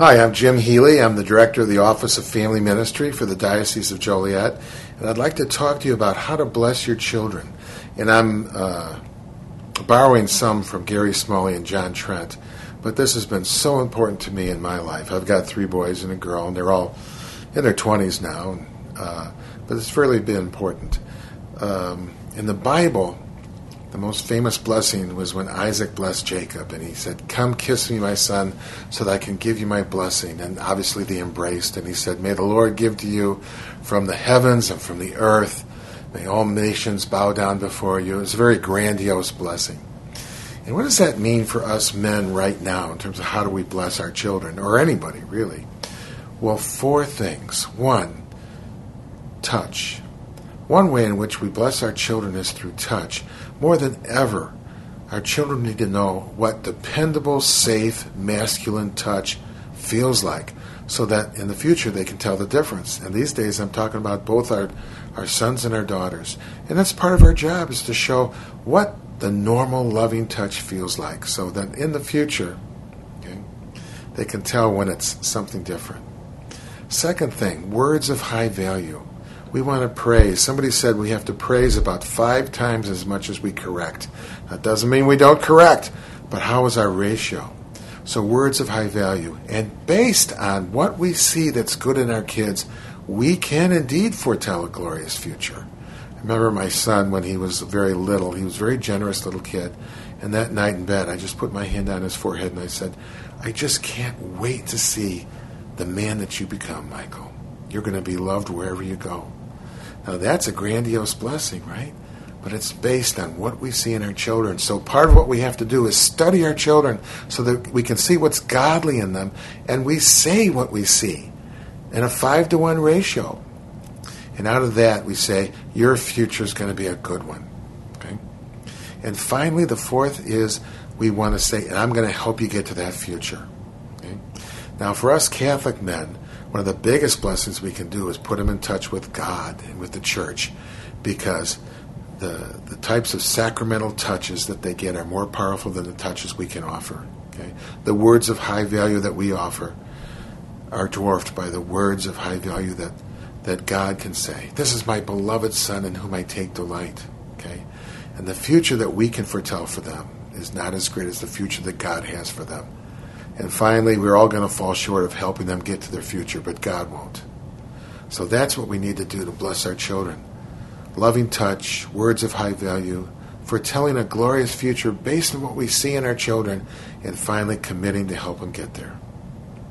Hi, I'm Jim Healy. I'm the director of the Office of Family Ministry for the Diocese of Joliet, and I'd like to talk to you about how to bless your children. And I'm uh, borrowing some from Gary Smalley and John Trent, but this has been so important to me in my life. I've got three boys and a girl, and they're all in their 20s now, uh, but it's really been important. Um, in the Bible, the most famous blessing was when Isaac blessed Jacob, and he said, Come kiss me, my son, so that I can give you my blessing. And obviously they embraced, and he said, May the Lord give to you from the heavens and from the earth. May all nations bow down before you. It's a very grandiose blessing. And what does that mean for us men right now in terms of how do we bless our children, or anybody really? Well, four things. One, touch. One way in which we bless our children is through touch. More than ever, our children need to know what dependable, safe, masculine touch feels like so that in the future they can tell the difference. And these days I'm talking about both our, our sons and our daughters. And that's part of our job is to show what the normal loving touch feels like so that in the future okay, they can tell when it's something different. Second thing, words of high value we want to praise. Somebody said we have to praise about five times as much as we correct. That doesn't mean we don't correct, but how is our ratio? So, words of high value. And based on what we see that's good in our kids, we can indeed foretell a glorious future. I remember my son when he was very little, he was a very generous little kid. And that night in bed, I just put my hand on his forehead and I said, I just can't wait to see the man that you become, Michael. You're going to be loved wherever you go. Now, that's a grandiose blessing, right? But it's based on what we see in our children. So, part of what we have to do is study our children so that we can see what's godly in them and we say what we see in a five to one ratio. And out of that, we say, Your future is going to be a good one. Okay? And finally, the fourth is we want to say, And I'm going to help you get to that future. Okay? Now, for us Catholic men, one of the biggest blessings we can do is put them in touch with God and with the church because the, the types of sacramental touches that they get are more powerful than the touches we can offer. Okay? The words of high value that we offer are dwarfed by the words of high value that, that God can say. This is my beloved Son in whom I take delight. Okay? And the future that we can foretell for them is not as great as the future that God has for them. And finally, we're all going to fall short of helping them get to their future, but God won't. So that's what we need to do to bless our children. Loving touch, words of high value, foretelling a glorious future based on what we see in our children, and finally committing to help them get there.